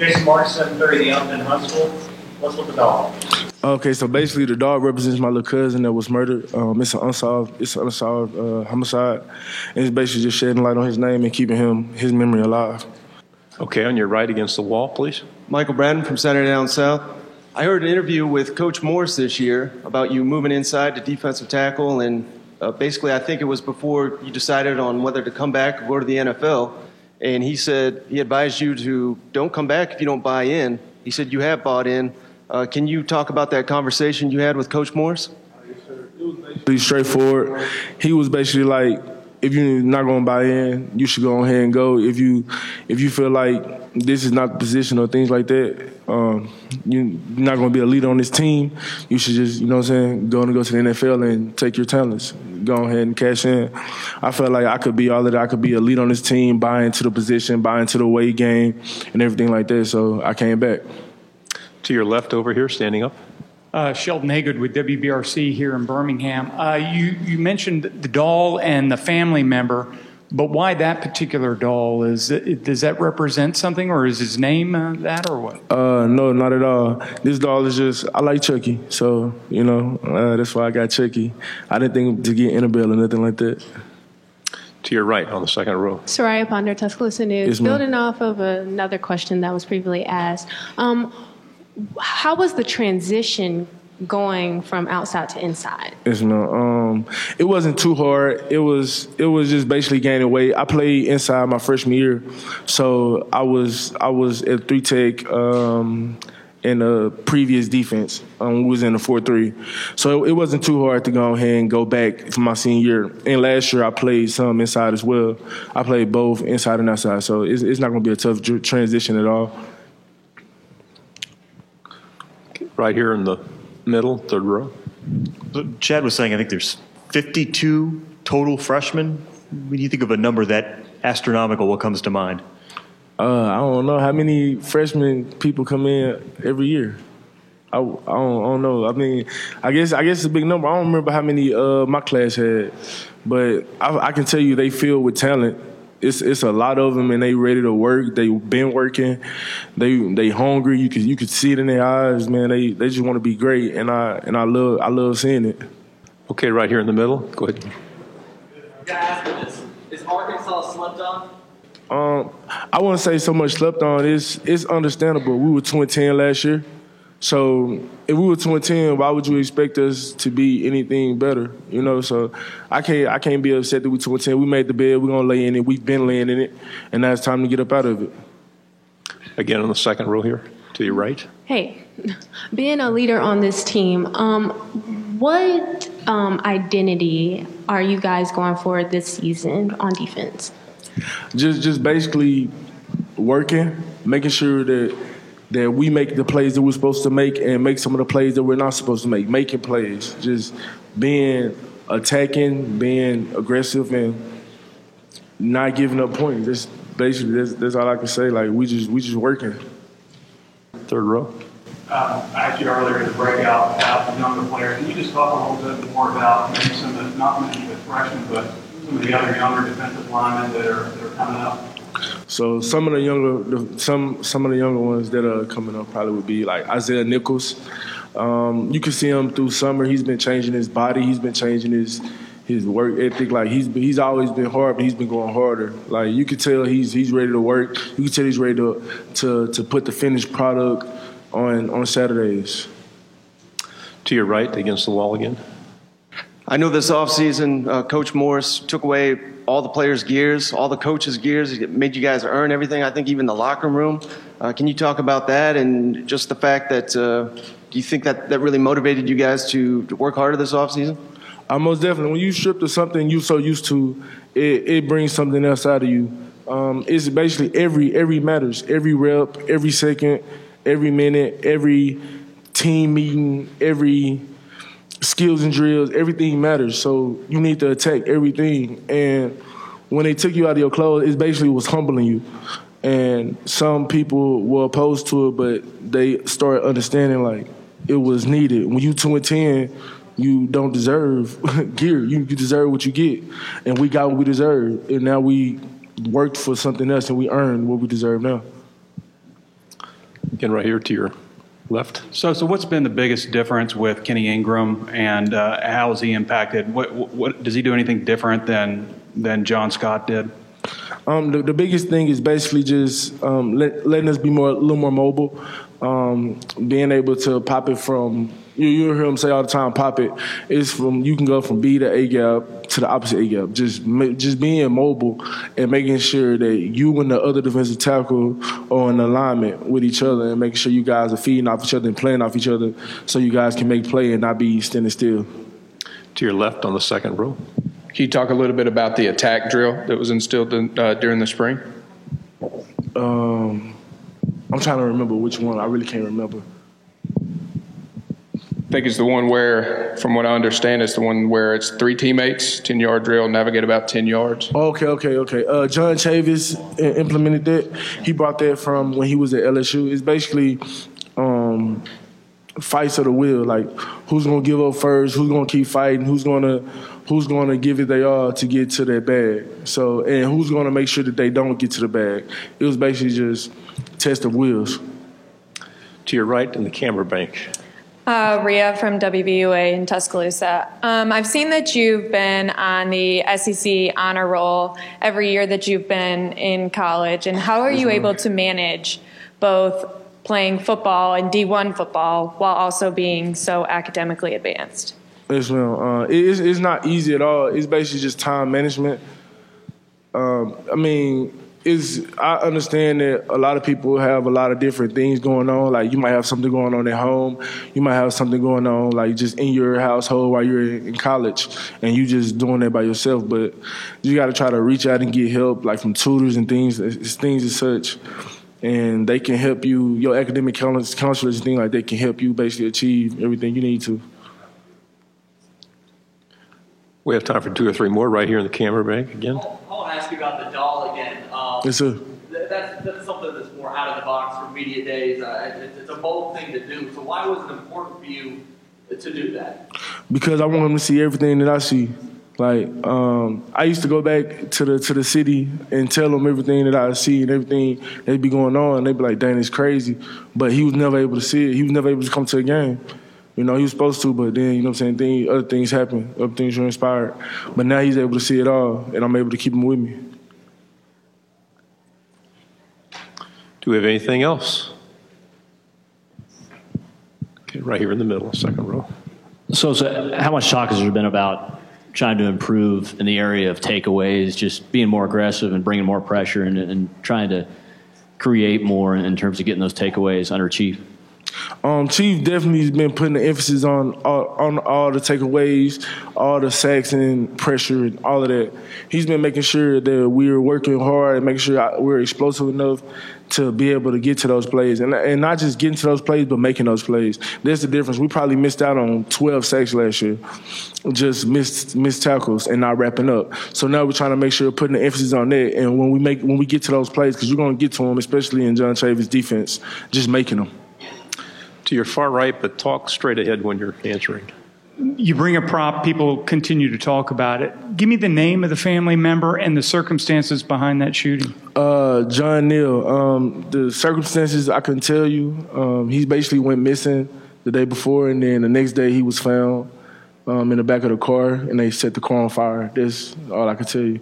Jason Mark, 730 the in Huntsville. What's with the dog? Okay, so basically the dog represents my little cousin that was murdered. Um, it's an unsolved, it's an unsolved uh, homicide, and it's basically just shedding light on his name and keeping him his memory alive. Okay, on your right against the wall, please. Michael Brandon from Center Down South. I heard an interview with Coach Morris this year about you moving inside to defensive tackle, and uh, basically, I think it was before you decided on whether to come back or go to the NFL. And he said he advised you to don't come back if you don't buy in. He said you have bought in. Uh, can you talk about that conversation you had with Coach Morris? Pretty straightforward. He was basically like, if you're not going to buy in, you should go ahead and go. If you if you feel like this is not the position or things like that, um, you're not going to be a leader on this team. You should just, you know what I'm saying, go and go to the NFL and take your talents. Go ahead and cash in. I felt like I could be all of that. I could be a leader on this team, buy into the position, buy into the weight game, and everything like that. So I came back. To your left over here, standing up. Uh, Sheldon Haygood with WBRC here in Birmingham. Uh, you, you mentioned the doll and the family member, but why that particular doll? Is it, does that represent something, or is his name uh, that, or what? Uh, no, not at all. This doll is just I like Chucky, so you know uh, that's why I got Chucky. I didn't think to get Annabelle or nothing like that. To your right on the second row. Soraya Ponder, Tuscaloosa News. Yes. Building off of another question that was previously asked, um, how was the transition going from outside to inside? It's no, um, it wasn't too hard. It was it was just basically gaining weight. I played inside my freshman year, so I was I was at three tech um, in the previous defense. Um, we was in the four three, so it, it wasn't too hard to go ahead and go back for my senior year. And last year I played some inside as well. I played both inside and outside, so it's, it's not going to be a tough transition at all. Right here in the middle, third row. So Chad was saying, I think there's 52 total freshmen. When you think of a number that astronomical, what comes to mind? Uh, I don't know how many freshman people come in every year. I, I, don't, I don't know. I mean, I guess I guess it's a big number. I don't remember how many uh, my class had, but I, I can tell you they filled with talent. It's it's a lot of them, and they ready to work. They been working. They they hungry. You could you could see it in their eyes, man. They they just want to be great, and I and I love I love seeing it. Okay, right here in the middle. Go ahead. Guys, is, is Arkansas slept on? Um, I wouldn't say so much slept on. It's it's understandable. We were two and ten last year, so if we were two and ten, why would you expect us to be anything better? You know, so I can't I can't be upset that we two and ten. We made the bed. We're gonna lay in it. We've been laying in it, and now it's time to get up out of it. Again on the second row here, to your right. Hey, being a leader on this team, um, what um, identity are you guys going for this season on defense? Just just basically working, making sure that that we make the plays that we're supposed to make and make some of the plays that we're not supposed to make. Making plays, just being attacking, being aggressive, and not giving up points. That's basically that's, that's all I can say. Like we just we just working. Third row. Um, I asked you earlier in the breakout about the younger players. Can you just talk a little bit more about maybe some of the, not maybe the freshmen, but some of the other younger defensive linemen that are, that are coming up? So some of the younger, some some of the younger ones that are coming up probably would be like Isaiah Nichols. Um, you can see him through summer. He's been changing his body. He's been changing his his work ethic. Like he's he's always been hard, but he's been going harder. Like you can tell he's he's ready to work. You can tell he's ready to to to put the finished product on on Saturdays. To your right against the wall again. I know this offseason, uh, Coach Morris took away all the players' gears, all the coaches' gears. It made you guys earn everything. I think even the locker room. Uh, can you talk about that and just the fact that uh, do you think that that really motivated you guys to, to work harder this offseason? Uh, most definitely. When you strip to something you're so used to, it, it brings something else out of you. Um, it's basically every every matters. Every rep, every second, every minute, every team meeting, every skills and drills, everything matters. So you need to attack everything. And when they took you out of your clothes, it basically was humbling you. And some people were opposed to it, but they started understanding like it was needed. When you two and ten, you don't deserve gear. You, you deserve what you get, and we got what we deserve. And now we worked for something else, and we earned what we deserve now. Again, right here to your left. So, so what's been the biggest difference with Kenny Ingram, and uh, how has he impacted? What, what, what does he do anything different than than John Scott did? Um, the, the biggest thing is basically just um, let, letting us be more a little more mobile, um, being able to pop it from. You you hear him say all the time, "Pop it." It's from you can go from B to A gap to the opposite A gap. Just just being mobile and making sure that you and the other defensive tackle are in alignment with each other, and making sure you guys are feeding off each other and playing off each other, so you guys can make play and not be standing still. To your left on the second row. Can you talk a little bit about the attack drill that was instilled in, uh, during the spring? Um, I'm trying to remember which one. I really can't remember. I think it's the one where, from what I understand, it's the one where it's three teammates, 10 yard drill, navigate about 10 yards. Okay, okay, okay. Uh, John Chavis implemented that. He brought that from when he was at LSU. It's basically um, fights of the will. Like who's gonna give up first? Who's gonna keep fighting? Who's gonna who's gonna give it they all to get to that bag? So and who's gonna make sure that they don't get to the bag? It was basically just test of wills. To your right in the camera bank. Uh, Ria from WVUA in Tuscaloosa. Um, I've seen that you've been on the SEC honor roll every year that you've been in college. And how are you able to manage both playing football and D1 football while also being so academically advanced? Uh, it- it's, it's not easy at all. It's basically just time management. Um, I mean, is I understand that a lot of people have a lot of different things going on. Like you might have something going on at home, you might have something going on like just in your household while you're in college, and you just doing that by yourself. But you got to try to reach out and get help, like from tutors and things, it's things as such. And they can help you. Your academic counselors, and things like that can help you basically achieve everything you need to. We have time for two or three more right here in the camera bank again. I want to ask you about the doll again. Um, Yes, sir. th- That's, that's something that's more out of the box for media days. Uh, it's, it's a bold thing to do. So why was it important for you to do that? because I want him to see everything that I see. Like um, I used to go back to the to the city and tell them everything that I see and everything that be going on. They'd be like, "Dang, it's crazy," but he was never able to see it. He was never able to come to a game. You know, he was supposed to, but then you know what I'm saying. Thing, other things happen, other things were inspired. But now he's able to see it all, and I'm able to keep him with me. Do we have anything else? Okay, right here in the middle, second row. So, so how much talk has there been about trying to improve in the area of takeaways, just being more aggressive and bringing more pressure and, and trying to create more in terms of getting those takeaways under Chief? Um, Chief definitely has been putting the emphasis on all, on all the takeaways, all the sacks and pressure and all of that. He's been making sure that we're working hard and making sure we're explosive enough to be able to get to those plays, and and not just getting to those plays, but making those plays. That's the difference. We probably missed out on 12 sacks last year, just missed missed tackles and not wrapping up. So now we're trying to make sure putting the emphasis on that. And when we make when we get to those plays, because you're going to get to them, especially in John Chavis' defense, just making them. To your far right, but talk straight ahead when you're answering. You bring a prop, people continue to talk about it. Give me the name of the family member and the circumstances behind that shooting. Uh, John Neal. Um, the circumstances I couldn't tell you. Um, he basically went missing the day before, and then the next day he was found um, in the back of the car, and they set the car on fire. That's all I can tell you.